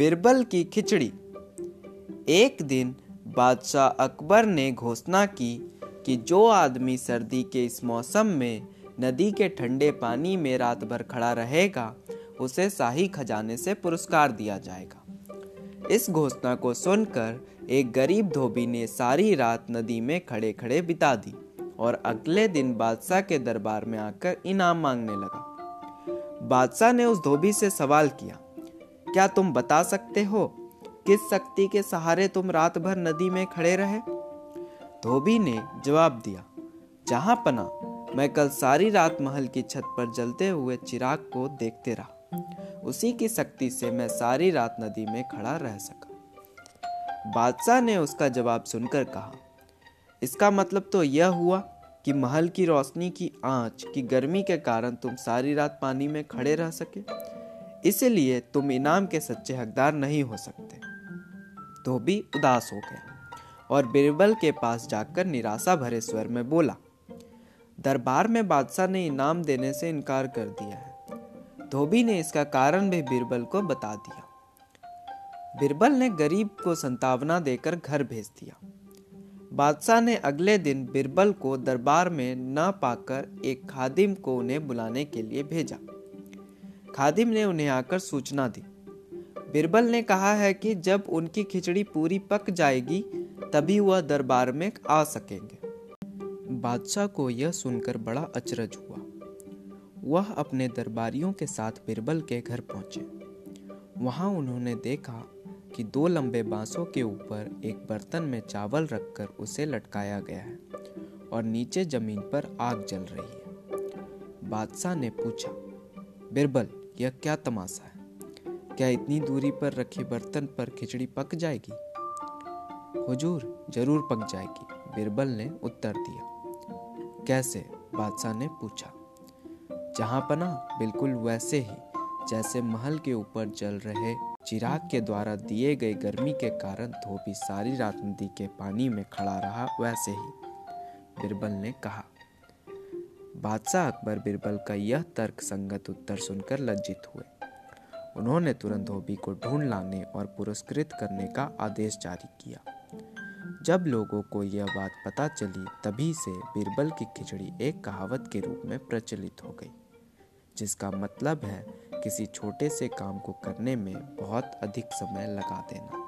बिरबल की खिचड़ी। एक दिन बादशाह अकबर ने घोषणा की कि जो आदमी सर्दी के इस मौसम में नदी के ठंडे पानी में रात भर खड़ा रहेगा, उसे शाही खजाने से पुरस्कार दिया जाएगा। इस घोषणा को सुनकर एक गरीब धोबी ने सारी रात नदी में खड़े खड़े बिता दी और अगले दिन बादशाह के दरबार में आकर इनाम मांगने लगा। बादशाह ने उस धोबी से सवाल किया क्या तुम बता सकते हो किस शक्ति के सहारे तुम रात भर नदी में खड़े रहे? धोबी ने जवाब दिया, जहाँ पना, मैं कल सारी रात महल की छत पर जलते हुए चिराग को देखते रहा। उसी की शक्ति से मैं सारी रात नदी में खड़ा रह सका। बादशाह ने उसका जवाब सुनकर कहा, इसका मतलब तो यह हुआ कि महल की रोशनी की आँच की गर्मी के कारण तुम सारी रात पानी में खड़े रह सके। इसलिए तुम इनाम के सच्चे हकदार नहीं हो सकते। धोबी उदास हो गया और बिरबल के पास जाकर निराशा भरे स्वर में बोला, दरबार में बादशाह ने इनाम देने से इनकार कर दिया है। धोबी ने इसका कारण भी बिरबल को बता दिया। बिरबल ने गरीब को संतावना देकर घर भेज दिया। बादशाह ने अगले दिन बिरबल को दरबार में न पाकर एक खादिम को उन्हें बुलाने के लिए भेजा। खादिम ने उन्हें आकर सूचना दी। बिरबल ने कहा है कि जब उनकी खिचड़ी पूरी पक जाएगी, तभी वह दरबार में आ सकेंगे। बादशाह को यह सुनकर बड़ा अचरज हुआ। वह अपने दरबारियों के साथ बिरबल के घर पहुँचे। वहाँ उन्होंने देखा कि दो लंबे बांसों के ऊपर एक बर्तन में चावल रखकर उसे लटकाया गया है और नीचे ज़मीन पर आग जल रही है। बादशाह ने पूछा, बिरबल यह क्या तमाशा है? क्या इतनी दूरी पर रखे बर्तन पर खिचड़ी पक जाएगी? हुजूर ज़रूर पक जाएगी, बिरबल ने उत्तर दिया। कैसे? बादशाह ने पूछा। जहाँ पना, बिल्कुल वैसे ही, जैसे महल के ऊपर जल रहे चिराग के द्वारा दिए गए गर्मी के कारण धोबी सारी रात नदी के पानी में खड़ा रहा, वैसे ही। बिरबल ने कहा बादशाह अकबर बिरबल का यह तर्क संगत उत्तर सुनकर लज्जित हुए। उन्होंने तुरंत धोबी को ढूंढ लाने और पुरस्कृत करने का आदेश जारी किया। जब लोगों को यह बात पता चली, तभी से बीरबल की खिचड़ी एक कहावत के रूप में प्रचलित हो गई, जिसका मतलब है, किसी छोटे से काम को करने में बहुत अधिक समय लगा देना।